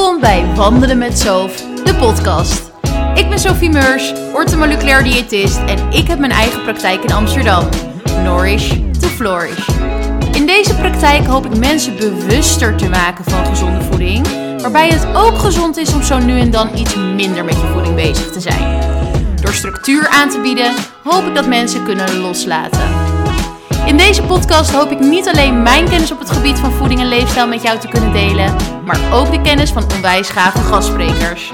Welkom bij Wandelen met Sof, de podcast. Ik ben Sophie Meurs, orthomoleculair diëtist en ik heb mijn eigen praktijk in Amsterdam. Nourish to Flourish. In deze praktijk hoop ik mensen bewuster te maken van gezonde voeding, waarbij het ook gezond is om zo nu en dan iets minder met je voeding bezig te zijn. Door structuur aan te bieden, hoop ik dat mensen kunnen loslaten. In deze podcast hoop ik niet alleen mijn kennis op het gebied van voeding en leefstijl met jou te kunnen delen, maar ook de kennis van onwijs gave gastsprekers.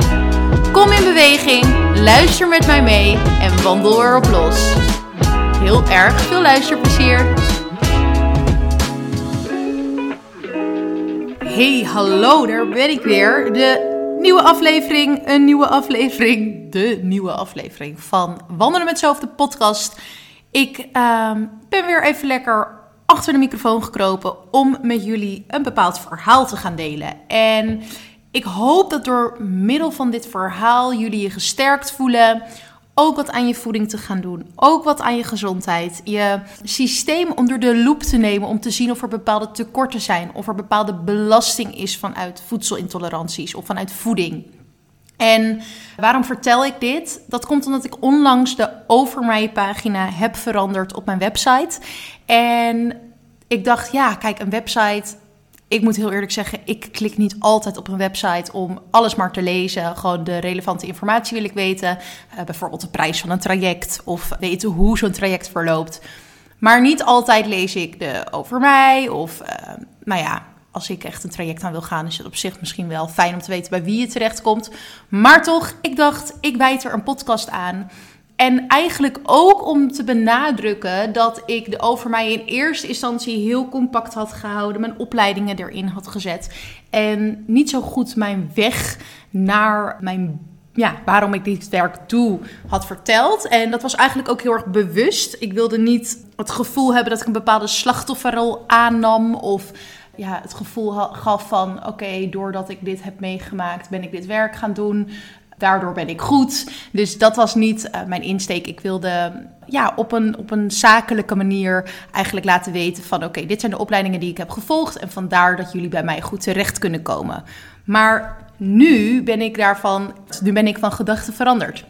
Kom in beweging, luister met mij mee en wandel erop los. Heel erg veel luisterplezier. Hey, hallo, daar ben ik weer. De nieuwe aflevering, een nieuwe aflevering, de nieuwe aflevering van Wandelen met Zoveel de podcast. Ik ehm, ben weer even lekker achter de microfoon gekropen om met jullie een bepaald verhaal te gaan delen. En ik hoop dat door middel van dit verhaal jullie je gesterkt voelen. Ook wat aan je voeding te gaan doen. Ook wat aan je gezondheid. Je systeem onder de loep te nemen om te zien of er bepaalde tekorten zijn. Of er bepaalde belasting is vanuit voedselintoleranties of vanuit voeding. En waarom vertel ik dit? Dat komt omdat ik onlangs de Over Mij pagina heb veranderd op mijn website. En ik dacht, ja, kijk, een website. Ik moet heel eerlijk zeggen, ik klik niet altijd op een website om alles maar te lezen. Gewoon de relevante informatie wil ik weten. Uh, bijvoorbeeld de prijs van een traject of weten hoe zo'n traject verloopt. Maar niet altijd lees ik de over mij of, uh, nou ja, als ik echt een traject aan wil gaan, is het op zich misschien wel fijn om te weten bij wie je terechtkomt. Maar toch, ik dacht, ik wijd er een podcast aan. En eigenlijk ook om te benadrukken dat ik de over mij in eerste instantie heel compact had gehouden, mijn opleidingen erin had gezet. En niet zo goed mijn weg naar mijn ja, waarom ik dit werk doe, had verteld. En dat was eigenlijk ook heel erg bewust. Ik wilde niet het gevoel hebben dat ik een bepaalde slachtofferrol aannam of ja, het gevoel gaf van: oké, doordat ik dit heb meegemaakt, ben ik dit werk gaan doen. Daardoor ben ik goed. Dus dat was niet uh, mijn insteek. Ik wilde ja, op, een, op een zakelijke manier eigenlijk laten weten van... oké, dit zijn de opleidingen die ik heb gevolgd... en vandaar dat jullie bij mij goed terecht kunnen komen. Maar nu ben ik daarvan, nu ben ik van gedachten veranderd.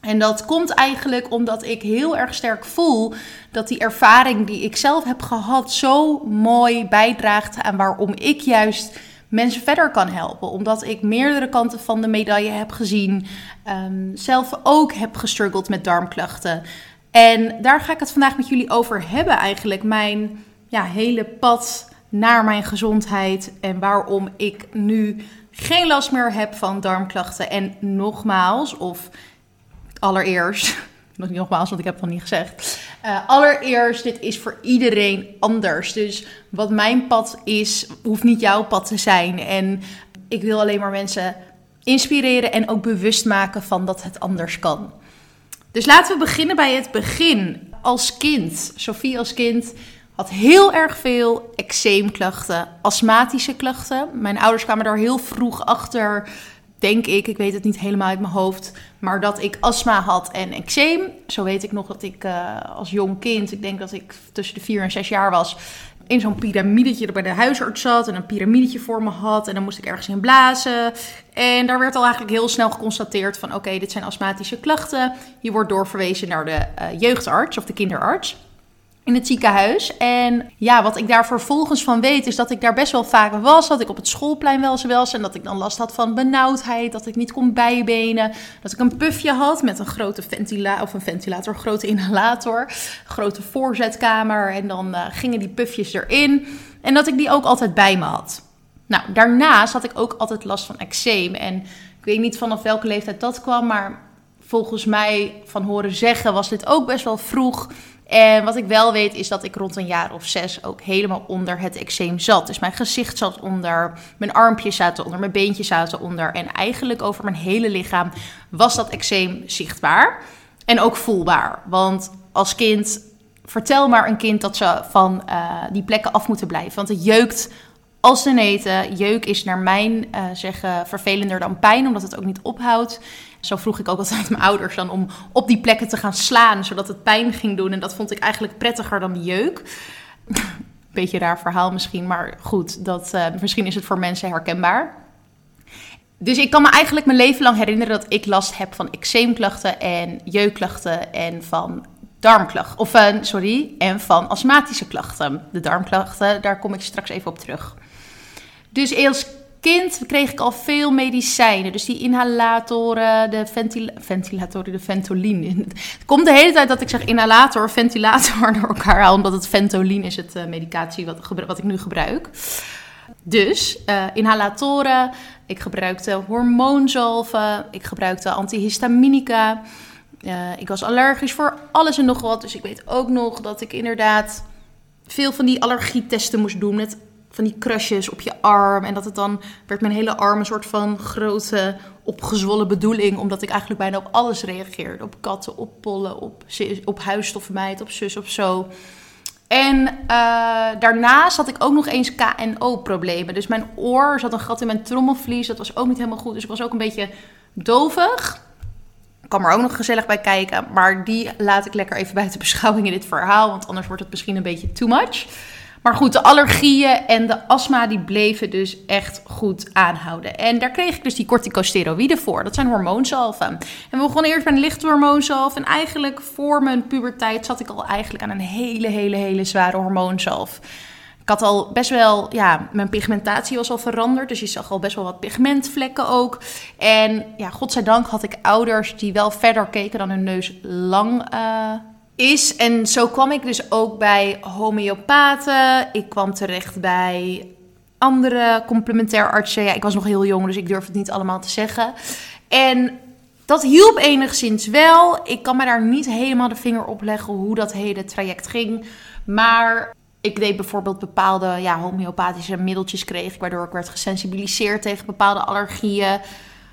En dat komt eigenlijk omdat ik heel erg sterk voel dat die ervaring die ik zelf heb gehad zo mooi bijdraagt aan waarom ik juist mensen verder kan helpen. Omdat ik meerdere kanten van de medaille heb gezien. Um, zelf ook heb gestruggeld met darmklachten. En daar ga ik het vandaag met jullie over hebben eigenlijk. Mijn ja, hele pad naar mijn gezondheid en waarom ik nu geen last meer heb van darmklachten. En nogmaals, of allereerst, nog nogmaals, want ik heb het nog niet gezegd. Uh, allereerst, dit is voor iedereen anders. Dus wat mijn pad is, hoeft niet jouw pad te zijn. En ik wil alleen maar mensen inspireren en ook bewust maken van dat het anders kan. Dus laten we beginnen bij het begin. Als kind, Sophie als kind, had heel erg veel eczeemklachten, astmatische klachten. Mijn ouders kwamen daar heel vroeg achter denk ik, ik weet het niet helemaal uit mijn hoofd, maar dat ik astma had en eczeem. Zo weet ik nog dat ik uh, als jong kind, ik denk dat ik tussen de vier en zes jaar was, in zo'n piramidetje bij de huisarts zat en een piramidetje voor me had. En dan moest ik ergens in blazen. En daar werd al eigenlijk heel snel geconstateerd van oké, dit zijn astmatische klachten. Je wordt doorverwezen naar de uh, jeugdarts of de kinderarts in het ziekenhuis. En ja, wat ik daar vervolgens van weet, is dat ik daar best wel vaak was. Dat ik op het schoolplein wel eens was. En dat ik dan last had van benauwdheid. Dat ik niet kon bijbenen. Dat ik een pufje had met een grote ventilator. Of een ventilator, grote inhalator. Grote voorzetkamer. En dan uh, gingen die pufjes erin. En dat ik die ook altijd bij me had. Nou, daarnaast had ik ook altijd last van eczeem. En ik weet niet vanaf welke leeftijd dat kwam. Maar volgens mij van horen zeggen was dit ook best wel vroeg. En wat ik wel weet is dat ik rond een jaar of zes ook helemaal onder het eczeem zat. Dus mijn gezicht zat onder, mijn armpjes zaten onder, mijn beentjes zaten onder. En eigenlijk over mijn hele lichaam was dat eczeem zichtbaar en ook voelbaar. Want als kind, vertel maar een kind dat ze van uh, die plekken af moeten blijven. Want het jeukt als de neten. Jeuk is naar mijn uh, zeggen vervelender dan pijn, omdat het ook niet ophoudt. Zo vroeg ik ook altijd mijn ouders dan om op die plekken te gaan slaan, zodat het pijn ging doen. En dat vond ik eigenlijk prettiger dan de jeuk. Beetje raar verhaal misschien, maar goed, dat, uh, misschien is het voor mensen herkenbaar. Dus ik kan me eigenlijk mijn leven lang herinneren dat ik last heb van eczeemklachten en jeukklachten en van darmklachten. Of uh, sorry, en van astmatische klachten. De darmklachten, daar kom ik straks even op terug. Dus als kind kreeg ik al veel medicijnen. Dus die inhalatoren, de ventilatoren, de ventoline. Het komt de hele tijd dat ik zeg inhalator, ventilator door elkaar haal. Omdat het ventolin is het uh, medicatie wat, wat, ik nu gebruik. Dus uh, inhalatoren, ik gebruikte hormoonzalven, ik gebruikte antihistaminica. Uh, ik was allergisch voor alles en nog wat. Dus ik weet ook nog dat ik inderdaad veel van die allergietesten moest doen. Met van die krasjes op je arm. En dat het dan werd mijn hele arm een soort van grote opgezwollen bedoeling. Omdat ik eigenlijk bijna op alles reageerde. Op katten, op pollen, op, op huisstofmijt, op zus, op zo. En uh, daarnaast had ik ook nog eens KNO-problemen. Dus mijn oor zat een gat in mijn trommelvlies. Dat was ook niet helemaal goed. Dus ik was ook een beetje dovig. Ik kan er ook nog gezellig bij kijken. Maar die laat ik lekker even buiten beschouwing in dit verhaal. Want anders wordt het misschien een beetje too much. Maar goed, de allergieën en de astma die bleven dus echt goed aanhouden. En daar kreeg ik dus die corticosteroïden voor. Dat zijn hormoonzalven. En we begonnen eerst met een lichte hormoonzalf. En eigenlijk voor mijn puberteit zat ik al eigenlijk aan een hele, hele, hele zware hormoonzalf. Ik had al best wel, ja, mijn pigmentatie was al veranderd. Dus je zag al best wel wat pigmentvlekken ook. En ja, godzijdank had ik ouders die wel verder keken dan hun neus lang uh, is. En zo kwam ik dus ook bij homeopaten. Ik kwam terecht bij andere complementair artsen. Ja, ik was nog heel jong, dus ik durf het niet allemaal te zeggen. En dat hielp enigszins wel. Ik kan me daar niet helemaal de vinger op leggen hoe dat hele traject ging. Maar ik deed bijvoorbeeld bepaalde ja, homeopathische middeltjes kreeg, waardoor ik werd gesensibiliseerd tegen bepaalde allergieën.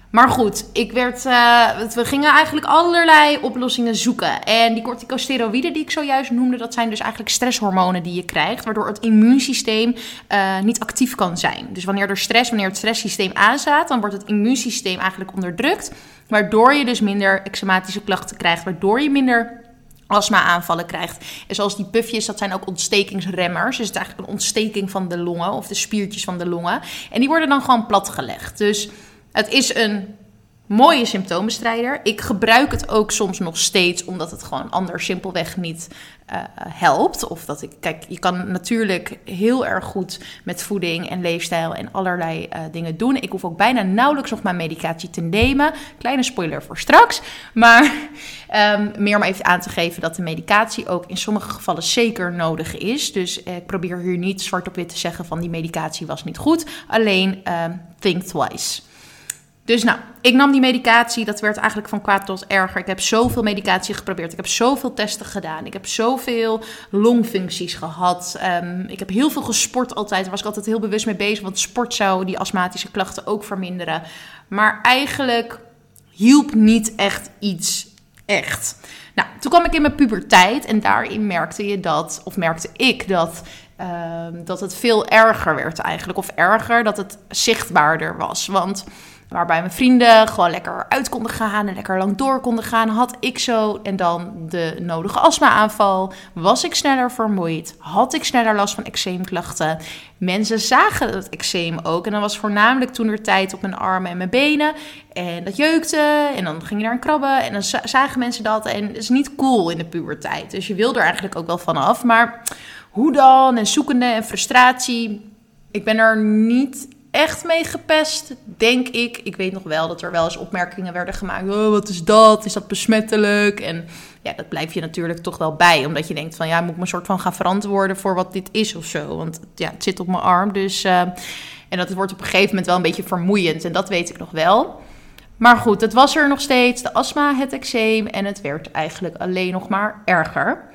Maar goed, ik werd, uh, we gingen eigenlijk allerlei oplossingen zoeken. En die corticosteroïden die ik zojuist noemde, dat zijn dus eigenlijk stresshormonen die je krijgt, waardoor het immuunsysteem uh, niet actief kan zijn. Dus wanneer er stress, wanneer het stresssysteem aanstaat, dan wordt het immuunsysteem eigenlijk onderdrukt, waardoor je dus minder eczematische klachten krijgt, waardoor je minder astma-aanvallen krijgt. En zoals die pufjes, dat zijn ook ontstekingsremmers. Dus het is eigenlijk een ontsteking van de longen of de spiertjes van de longen. En die worden dan gewoon platgelegd. Dus het is een mooie symptoomstrijder. Ik gebruik het ook soms nog steeds, omdat het gewoon anders simpelweg niet uh, helpt. Of dat ik, kijk, je kan natuurlijk heel erg goed met voeding en leefstijl en allerlei uh, dingen doen. Ik hoef ook bijna nauwelijks nog mijn medicatie te nemen. Kleine spoiler voor straks. Maar um, meer om even aan te geven dat de medicatie ook in sommige gevallen zeker nodig is. Dus ik probeer hier niet zwart op wit te zeggen van die medicatie was niet goed. Alleen um, think twice. Dus nou, ik nam die medicatie. Dat werd eigenlijk van kwaad tot erger. Ik heb zoveel medicatie geprobeerd. Ik heb zoveel testen gedaan. Ik heb zoveel longfuncties gehad. Um, ik heb heel veel gesport altijd. Daar was ik altijd heel bewust mee bezig. Want sport zou die astmatische klachten ook verminderen. Maar eigenlijk hielp niet echt iets echt. Nou, toen kwam ik in mijn puberteit. En daarin merkte je dat, of merkte ik dat uh, dat het veel erger werd eigenlijk. Of erger, dat het zichtbaarder was. Want Waarbij mijn vrienden gewoon lekker uit konden gaan en lekker lang door konden gaan. Had ik zo en dan de nodige astma-aanval. Was ik sneller vermoeid? Had ik sneller last van eczeemklachten? Mensen zagen het eczeem ook. En dan was voornamelijk toen er tijd op mijn armen en mijn benen. En dat jeukte. En dan ging je een krabben. En dan zagen mensen dat. En het is niet cool in de puberteit. Dus je wil er eigenlijk ook wel vanaf. Maar hoe dan? En zoekende en frustratie. Ik ben er niet echt mee gepest, denk ik. Ik weet nog wel dat er wel eens opmerkingen werden gemaakt. Oh, wat is dat? Is dat besmettelijk? En ja, dat blijf je natuurlijk toch wel bij. Omdat je denkt van, ja, moet ik me soort van gaan verantwoorden voor wat dit is of zo. Want ja, het zit op mijn arm. Dus, uh, en dat wordt op een gegeven moment wel een beetje vermoeiend. En dat weet ik nog wel. Maar goed, het was er nog steeds. De astma, het eczeem. En het werd eigenlijk alleen nog maar erger.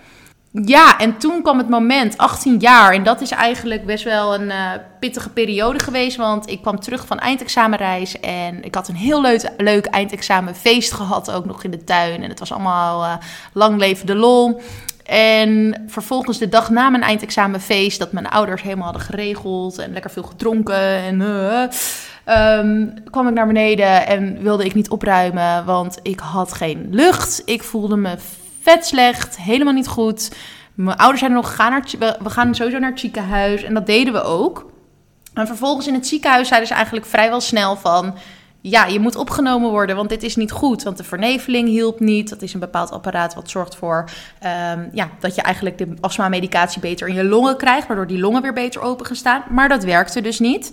Ja, en toen kwam het moment, 18 jaar. En dat is eigenlijk best wel een uh, pittige periode geweest. Want ik kwam terug van eindexamenreis. En ik had een heel leuk, eindexamenfeest gehad, ook nog in de tuin. En het was allemaal uh, lang leven de lol. En vervolgens de dag na mijn eindexamenfeest, dat mijn ouders helemaal hadden geregeld en lekker veel gedronken. En uh, kwam ik naar beneden en wilde ik niet opruimen, want ik had geen lucht. Ik voelde me vet slecht, helemaal niet goed. Mijn ouders zeiden nog, ga naar, we gaan sowieso naar het ziekenhuis. En dat deden we ook. En vervolgens in het ziekenhuis zeiden ze eigenlijk vrijwel snel van... ja, je moet opgenomen worden, want dit is niet goed. Want de verneveling hielp niet. Dat is een bepaald apparaat wat zorgt voor ehm, ja, dat je eigenlijk de astma-medicatie beter in je longen krijgt, waardoor die longen weer beter open gaan staan. Maar dat werkte dus niet.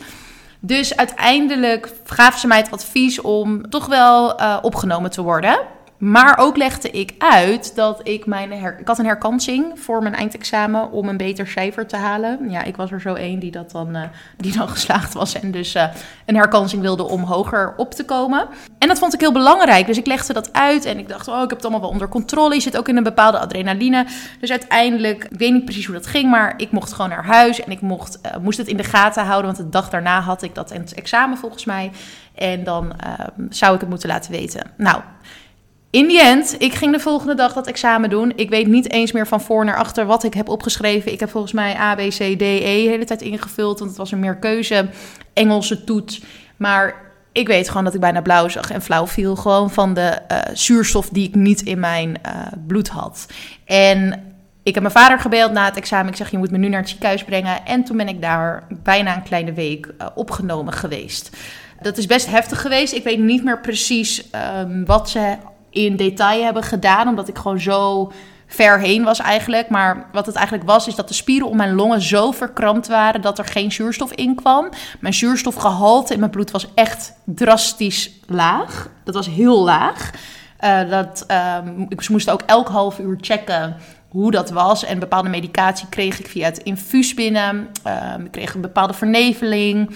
Dus uiteindelijk gaven ze mij het advies om toch wel uh, opgenomen te worden. Maar ook legde ik uit dat ik mijn. Ik had een herkansing voor mijn eindexamen om een beter cijfer te halen. Ja, ik was er zo één die, dat dan, uh, die dan geslaagd was en dus uh, een herkansing wilde om hoger op te komen. En dat vond ik heel belangrijk. Dus ik legde dat uit en ik dacht, oh, ik heb het allemaal wel onder controle. Je zit ook in een bepaalde adrenaline. Dus uiteindelijk, weet niet precies hoe dat ging, maar ik mocht gewoon naar huis en ik mocht, uh, moest het in de gaten houden. Want de dag daarna had ik dat examen volgens mij. En dan zou ik het moeten laten weten. Nou. In die end, ik ging de volgende dag dat examen doen. Ik weet niet eens meer van voor naar achter wat ik heb opgeschreven. Ik heb volgens mij A, B, C, D, E de hele tijd ingevuld. Want het was een meer keuze Engelse toets. Maar ik weet gewoon dat ik bijna blauw zag en flauw viel. Gewoon van de uh, zuurstof die ik niet in mijn uh, bloed had. En ik heb mijn vader gebeld na het examen. Ik zeg, je moet me nu naar het ziekenhuis brengen. En toen ben ik daar bijna een kleine week uh, opgenomen geweest. Dat is best heftig geweest. Ik weet niet meer precies um, wat ze in detail hebben gedaan, omdat ik gewoon zo ver heen was eigenlijk. Maar wat het eigenlijk was, is dat de spieren om mijn longen zo verkrampt waren dat er geen zuurstof in kwam. Mijn zuurstofgehalte in mijn bloed was echt drastisch laag. Dat was heel laag. Uh, dat, um, ik moest ook elk half uur checken hoe dat was. En bepaalde medicatie kreeg ik via het infuus binnen. Uh, ik kreeg een bepaalde verneveling.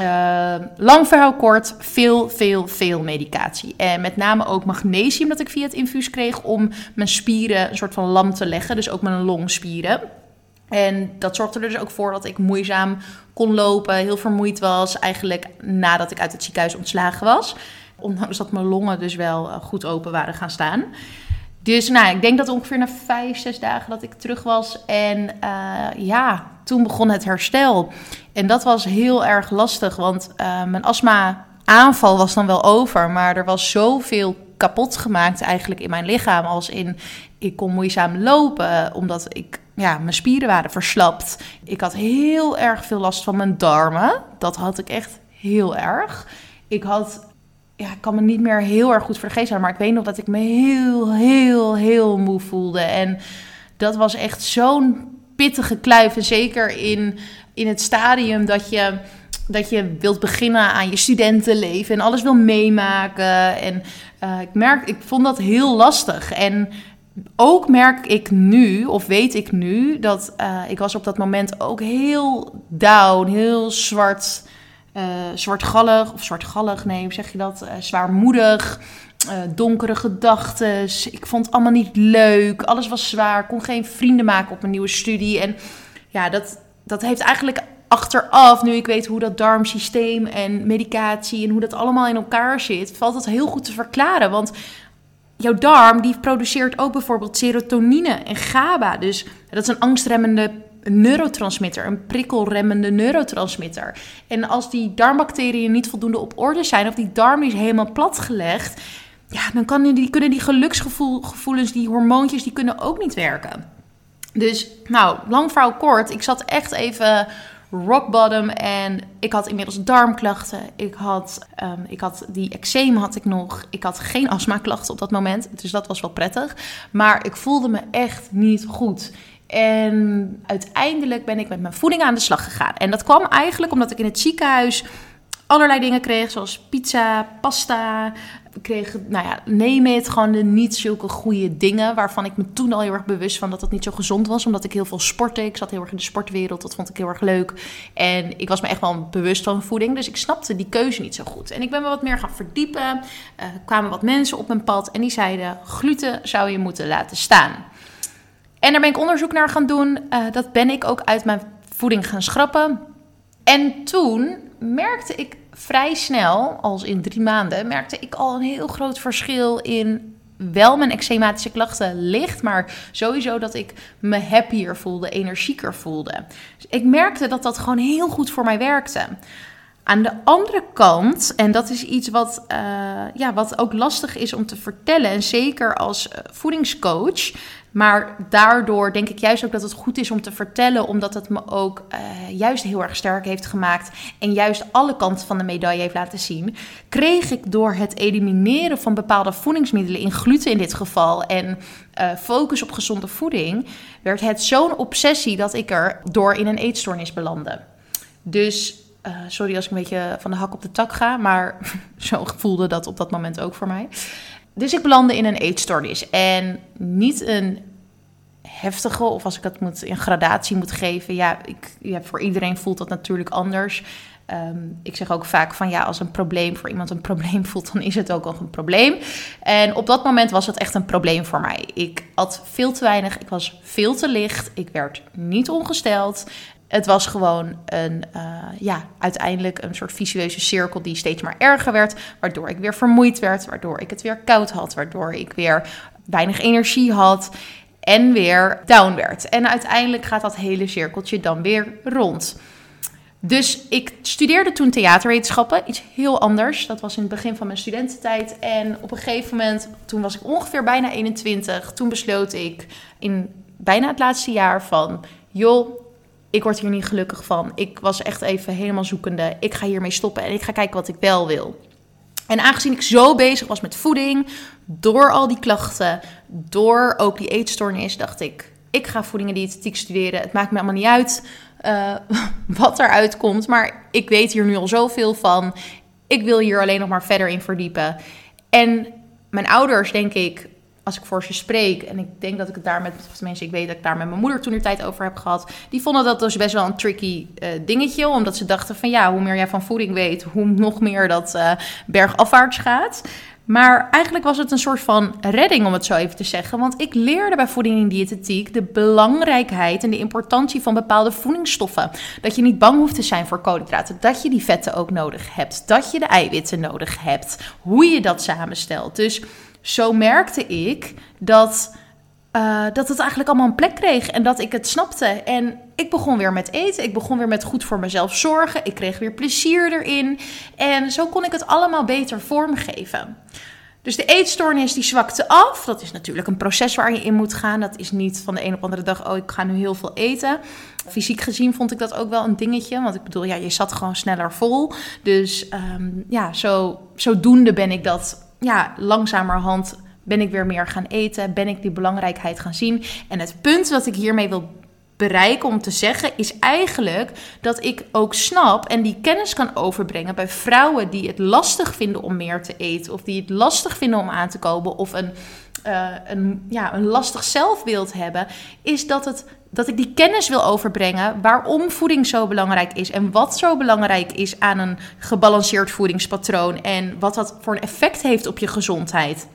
Uh, lang verhaal kort, veel, veel, veel medicatie. En met name ook magnesium dat ik via het infuus kreeg om mijn spieren een soort van lam te leggen. Dus ook mijn longspieren. En dat zorgde er dus ook voor dat ik moeizaam kon lopen, heel vermoeid was. Eigenlijk nadat ik uit het ziekenhuis ontslagen was. Ondanks dat mijn longen dus wel eh, goed open waren gaan staan. Dus nou, ik denk dat ongeveer na vijf, zes dagen dat ik terug was. En uh, ja, toen begon het herstel. En dat was heel erg lastig, want uh, mijn astma aanval was dan wel over. Maar er was zoveel kapot gemaakt eigenlijk in mijn lichaam. Als in, ik kon moeizaam lopen, omdat ik, ja, mijn spieren waren verslapt. Ik had heel erg veel last van mijn darmen. Dat had ik echt heel erg. Ik had ja, ik kan me niet meer heel erg goed vergeten, maar ik weet nog dat ik me heel, heel, heel moe voelde. En dat was echt zo'n pittige kluif. En zeker in, in het stadium dat je, dat je wilt beginnen aan je studentenleven en alles wil meemaken. En uh, ik merk, ik vond dat heel lastig. En ook merk ik nu, of weet ik nu, dat uh, ik was op dat moment ook heel down, heel zwart uh, zwartgallig, of zwartgallig, nee, hoe zeg je dat? Zwaarmoedig, donkere gedachten. Ik vond allemaal niet leuk. Alles was zwaar. Kon geen vrienden maken op mijn nieuwe studie. En ja, dat, dat heeft eigenlijk achteraf, nu ik weet hoe dat darmsysteem en medicatie en hoe dat allemaal in elkaar zit, valt het heel goed te verklaren. Want jouw darm die produceert ook bijvoorbeeld serotonine en GABA. Dus dat is een angstremmende neurotransmitter, een prikkelremmende neurotransmitter. En als die darmbacteriën niet voldoende op orde zijn, of die darm is helemaal platgelegd, ja, dan kan die, kunnen die geluksgevoelens, die hormoontjes, die kunnen ook niet werken. Dus, nou, lang verhaal kort, ik zat echt even rock bottom en ik had inmiddels darmklachten. Ik had, um, ik had die eczeem had ik nog. Ik had geen astma-klachten op dat moment, dus dat was wel prettig. Maar ik voelde me echt niet goed. En uiteindelijk ben ik met mijn voeding aan de slag gegaan. En dat kwam eigenlijk omdat ik in het ziekenhuis allerlei dingen kreeg, zoals pizza, pasta. Kreeg, nou ja, neem het, gewoon de niet zulke goede dingen. Waarvan ik me toen al heel erg bewust van dat dat niet zo gezond was. Omdat ik heel veel sportte. Ik zat heel erg in de sportwereld. Dat vond ik heel erg leuk. En ik was me echt wel bewust van voeding. Dus ik snapte die keuze niet zo goed. En ik ben me wat meer gaan verdiepen. Er uh, kwamen wat mensen op mijn pad. En die zeiden: gluten zou je moeten laten staan. En daar ben ik onderzoek naar gaan doen. Uh, dat ben ik ook uit mijn voeding gaan schrappen. En toen merkte ik vrij snel, als in drie maanden, merkte ik al een heel groot verschil in wel mijn eczematische klachten licht, maar sowieso dat ik me happier voelde, energieker voelde. Dus ik merkte dat dat gewoon heel goed voor mij werkte. Aan de andere kant, en dat is iets wat, uh, ja, wat ook lastig is om te vertellen, en zeker als uh, voedingscoach, maar daardoor denk ik juist ook dat het goed is om te vertellen, omdat het me ook uh, juist heel erg sterk heeft gemaakt en juist alle kanten van de medaille heeft laten zien. Kreeg ik door het elimineren van bepaalde voedingsmiddelen, in gluten in dit geval, en uh, focus op gezonde voeding, werd het zo'n obsessie dat ik er door in een eetstoornis belandde. Dus uh, sorry als ik een beetje van de hak op de tak ga, maar zo voelde dat op dat moment ook voor mij. Dus ik belandde in een eetstoornis. En niet een heftige, of als ik het moet, in gradatie moet geven. Ja, ik, ja, voor iedereen voelt dat natuurlijk anders. Um, ik zeg ook vaak van ja, als een probleem voor iemand een probleem voelt, dan is het ook al een probleem. En op dat moment was het echt een probleem voor mij. Ik at veel te weinig, ik was veel te licht, ik werd niet ongesteld. Het was gewoon een, uh, ja, uiteindelijk een soort visueuze cirkel die steeds maar erger werd. Waardoor ik weer vermoeid werd, waardoor ik het weer koud had, waardoor ik weer weinig energie had en weer down werd. En uiteindelijk gaat dat hele cirkeltje dan weer rond. Dus ik studeerde toen theaterwetenschappen, iets heel anders. Dat was in het begin van mijn studententijd. En op een gegeven moment, toen was ik ongeveer bijna 21, toen besloot ik in bijna het laatste jaar van, joh, ik word hier niet gelukkig van. Ik was echt even helemaal zoekende. Ik ga hiermee stoppen en ik ga kijken wat ik wel wil. En aangezien ik zo bezig was met voeding, door al die klachten, door ook die eetstoornis, dacht ik: ik ga voeding en diëtetiek studeren. Het maakt me allemaal niet uit uh, wat eruit komt, maar ik weet hier nu al zoveel van. Ik wil hier alleen nog maar verder in verdiepen. En mijn ouders, denk ik, als ik voor ze spreek, en ik denk dat ik het daar met, tenminste, ik weet dat ik daar met mijn moeder toen er tijd over heb gehad, die vonden dat dus best wel een tricky uh, dingetje, omdat ze dachten van ja, hoe meer jij van voeding weet, hoe nog meer dat uh, bergafwaarts gaat. Maar eigenlijk was het een soort van redding, om het zo even te zeggen. Want ik leerde bij voeding en diëtetiek de belangrijkheid en de importantie van bepaalde voedingsstoffen. Dat je niet bang hoeft te zijn voor koolhydraten. Dat je die vetten ook nodig hebt. Dat je de eiwitten nodig hebt. Hoe je dat samenstelt. Dus zo merkte ik dat, uh, dat het eigenlijk allemaal een plek kreeg en dat ik het snapte. En ik begon weer met eten. Ik begon weer met goed voor mezelf zorgen. Ik kreeg weer plezier erin. En zo kon ik het allemaal beter vormgeven. Dus de eetstoornis die zwakte af. Dat is natuurlijk een proces waar je in moet gaan. Dat is niet van de een op de andere dag, oh ik ga nu heel veel eten. Fysiek gezien vond ik dat ook wel een dingetje. Want ik bedoel, ja, je zat gewoon sneller vol. Dus um, ja, zo, zodoende ben ik dat ja, langzamerhand ben ik weer meer gaan eten, ben ik die belangrijkheid gaan zien. En het punt wat ik hiermee wil bereiken om te zeggen, is eigenlijk dat ik ook snap en die kennis kan overbrengen bij vrouwen die het lastig vinden om meer te eten, of die het lastig vinden om aan te komen, of een, uh, een, ja, een lastig zelfbeeld hebben, is dat, het, dat ik die kennis wil overbrengen waarom voeding zo belangrijk is en wat zo belangrijk is aan een gebalanceerd voedingspatroon en wat dat voor een effect heeft op je gezondheid.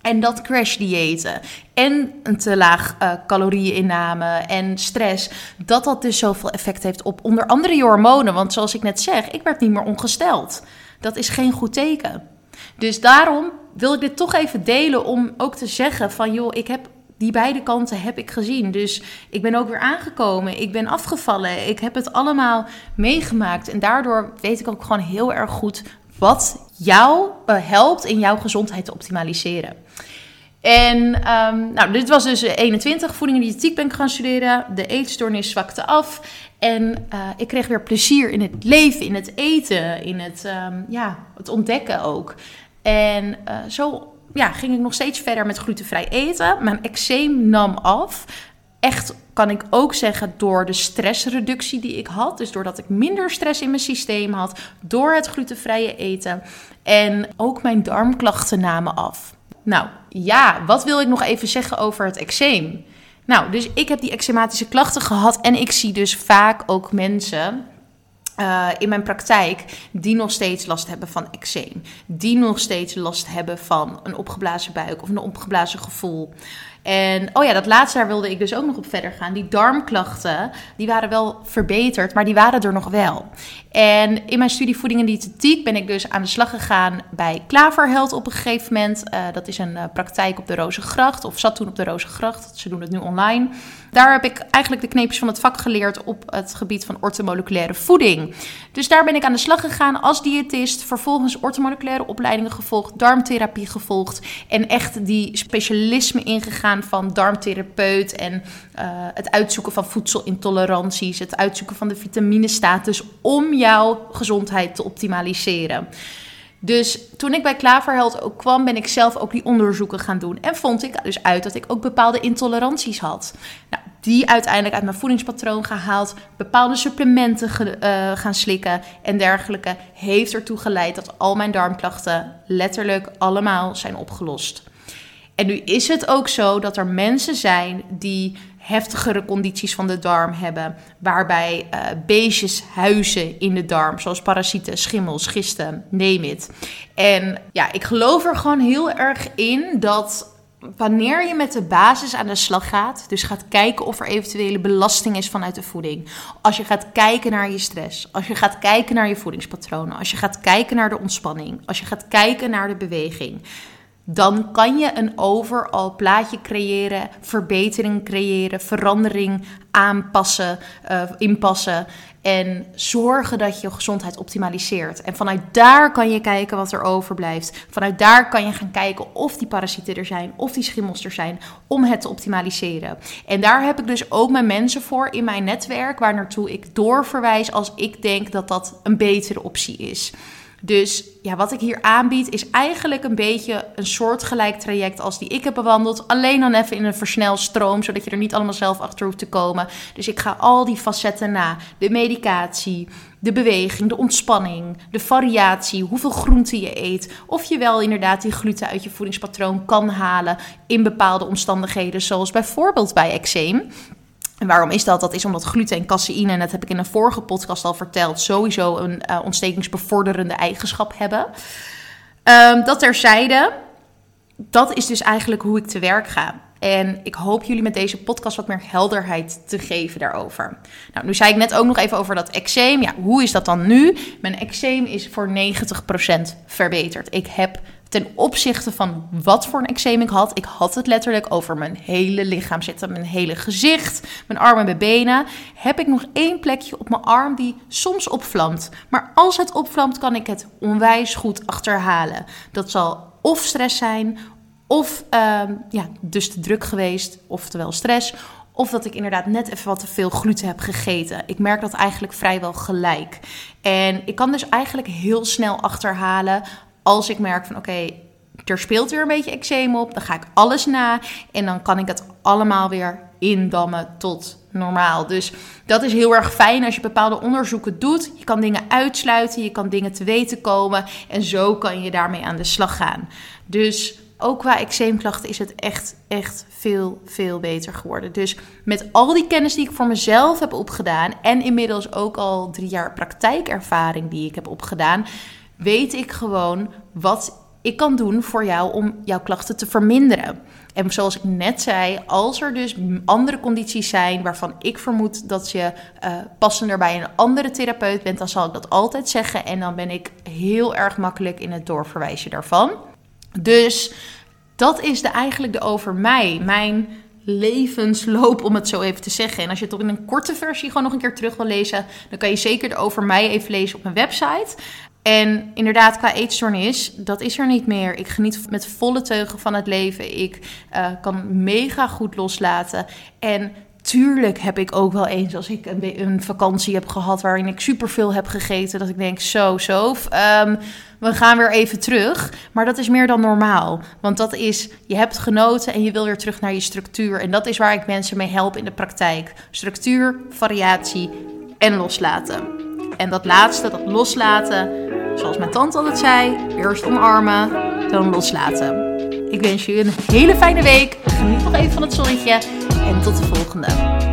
En dat crash-diëten en een te laag uh, calorieënname en stress, dat dat dus zoveel effect heeft op onder andere je hormonen. Want zoals ik net zeg, ik werd niet meer ongesteld. Dat is geen goed teken. Dus daarom wil ik dit toch even delen om ook te zeggen van joh, ik heb die beide kanten heb ik gezien. Dus ik ben ook weer aangekomen. Ik ben afgevallen. Ik heb het allemaal meegemaakt. En daardoor weet ik ook gewoon heel erg goed wat jou helpt in jouw gezondheid te optimaliseren. En um, nou, dit was dus 21. Voeding en diëtiek ben gaan studeren. De eetstoornis zwakte af. En uh, ik kreeg weer plezier in het leven, in het eten, in het, um, ja, het ontdekken ook. En uh, zo ja, ging ik nog steeds verder met glutenvrij eten. Mijn eczeem nam af. Echt kan ik ook zeggen door de stressreductie die ik had. Dus doordat ik minder stress in mijn systeem had. Door het glutenvrije eten. En ook mijn darmklachten namen af. Nou ja, wat wil ik nog even zeggen over het eczeem? Nou, dus ik heb die eczematische klachten gehad. En ik zie dus vaak ook mensen uh, in mijn praktijk die nog steeds last hebben van eczeem. Die nog steeds last hebben van een opgeblazen buik of een opgeblazen gevoel. En oh ja, dat laatste daar wilde ik dus ook nog op verder gaan. Die darmklachten, die waren wel verbeterd, maar die waren er nog wel. En in mijn studie voeding en diëtetiek ben ik dus aan de slag gegaan bij Klaverheld op een gegeven moment. Uh, dat is een uh, praktijk op de Rozengracht, of zat toen op de Rozengracht. Ze doen het nu online. Daar heb ik eigenlijk de kneepjes van het vak geleerd op het gebied van ortomoleculaire voeding. Dus daar ben ik aan de slag gegaan als diëtist. Vervolgens ortomoleculaire opleidingen gevolgd, darmtherapie gevolgd. En echt die specialisme ingegaan van darmtherapeut. En uh, het uitzoeken van voedselintoleranties. Het uitzoeken van de vitaminestatus om jouw gezondheid te optimaliseren. Dus toen ik bij Klaverheld ook kwam, ben ik zelf ook die onderzoeken gaan doen. En vond ik dus uit dat ik ook bepaalde intoleranties had. Nou, die uiteindelijk uit mijn voedingspatroon gehaald, bepaalde supplementen uh, gaan slikken en dergelijke, heeft ertoe geleid dat al mijn darmklachten letterlijk allemaal zijn opgelost. En nu is het ook zo dat er mensen zijn die heftigere condities van de darm hebben, waarbij uh, beestjes huizen in de darm, zoals parasieten, schimmels, gisten, neem it. En ja, ik geloof er gewoon heel erg in dat wanneer je met de basis aan de slag gaat, dus gaat kijken of er eventuele belasting is vanuit de voeding, als je gaat kijken naar je stress, als je gaat kijken naar je voedingspatronen, als je gaat kijken naar de ontspanning, als je gaat kijken naar de beweging, dan kan je een overal plaatje creëren, verbetering creëren, verandering aanpassen, uh, inpassen en zorgen dat je gezondheid optimaliseert. En vanuit daar kan je kijken wat er overblijft. Vanuit daar kan je gaan kijken of die parasieten er zijn, of die schimmels er zijn, om het te optimaliseren. En daar heb ik dus ook mijn mensen voor in mijn netwerk, waar naartoe ik doorverwijs als ik denk dat dat een betere optie is. Dus ja, wat ik hier aanbied is eigenlijk een beetje een soortgelijk traject als die ik heb bewandeld. Alleen dan even in een versnelstroom, zodat je er niet allemaal zelf achter hoeft te komen. Dus ik ga al die facetten na. De medicatie, de beweging, de ontspanning, de variatie, hoeveel groenten je eet. Of je wel inderdaad die gluten uit je voedingspatroon kan halen in bepaalde omstandigheden, zoals bijvoorbeeld bij eczeem. En waarom is dat? Dat is omdat gluten en caseïne, en dat heb ik in een vorige podcast al verteld, sowieso een uh, ontstekingsbevorderende eigenschap hebben. Um, dat terzijde, dat is dus eigenlijk hoe ik te werk ga. En ik hoop jullie met deze podcast wat meer helderheid te geven daarover. Nou, nu zei ik net ook nog even over dat eczeem. Ja, hoe is dat dan nu? Mijn eczeem is voor 90% verbeterd. Ik heb ten opzichte van wat voor een eczeem ik had. Ik had het letterlijk over mijn hele lichaam zitten, mijn hele gezicht, mijn armen en mijn benen. Heb ik nog één plekje op mijn arm die soms opvlamt. Maar als het opvlamt, kan ik het onwijs goed achterhalen. Dat zal of stress zijn, of uh, ja, dus te druk geweest, oftewel stress. Of dat ik inderdaad net even wat te veel gluten heb gegeten. Ik merk dat eigenlijk vrijwel gelijk. En ik kan dus eigenlijk heel snel achterhalen als ik merk van oké, er speelt weer een beetje eczeem op, dan ga ik alles na en dan kan ik het allemaal weer indammen tot normaal. Dus dat is heel erg fijn als je bepaalde onderzoeken doet. Je kan dingen uitsluiten, je kan dingen te weten komen en zo kan je daarmee aan de slag gaan. Dus ook qua eczeemklachten is het echt, echt veel, veel beter geworden. Dus met al die kennis die ik voor mezelf heb opgedaan en inmiddels ook al drie jaar praktijkervaring die ik heb opgedaan, weet ik gewoon wat ik kan doen voor jou om jouw klachten te verminderen. En zoals ik net zei, als er dus andere condities zijn waarvan ik vermoed dat je uh, passender bij een andere therapeut bent, dan zal ik dat altijd zeggen. En dan ben ik heel erg makkelijk in het doorverwijzen daarvan. Dus dat is de, eigenlijk de over mij. Mijn levensloop, om het zo even te zeggen. En als je het in een korte versie gewoon nog een keer terug wil lezen, dan kan je zeker de over mij even lezen op mijn website. En inderdaad, qua eetstoornis, dat is er niet meer. Ik geniet met volle teugen van het leven. Ik uh, kan mega goed loslaten. En tuurlijk heb ik ook wel eens, als ik een, een vakantie heb gehad waarin ik superveel heb gegeten, dat ik denk, zo, zo, um, we gaan weer even terug. Maar dat is meer dan normaal. Want dat is, je hebt genoten en je wil weer terug naar je structuur. En dat is waar ik mensen mee help in de praktijk. Structuur, variatie en loslaten. En dat laatste, dat loslaten, zoals mijn tante altijd zei, eerst omarmen, dan loslaten. Ik wens je een hele fijne week. Geniet nog even van het zonnetje en tot de volgende.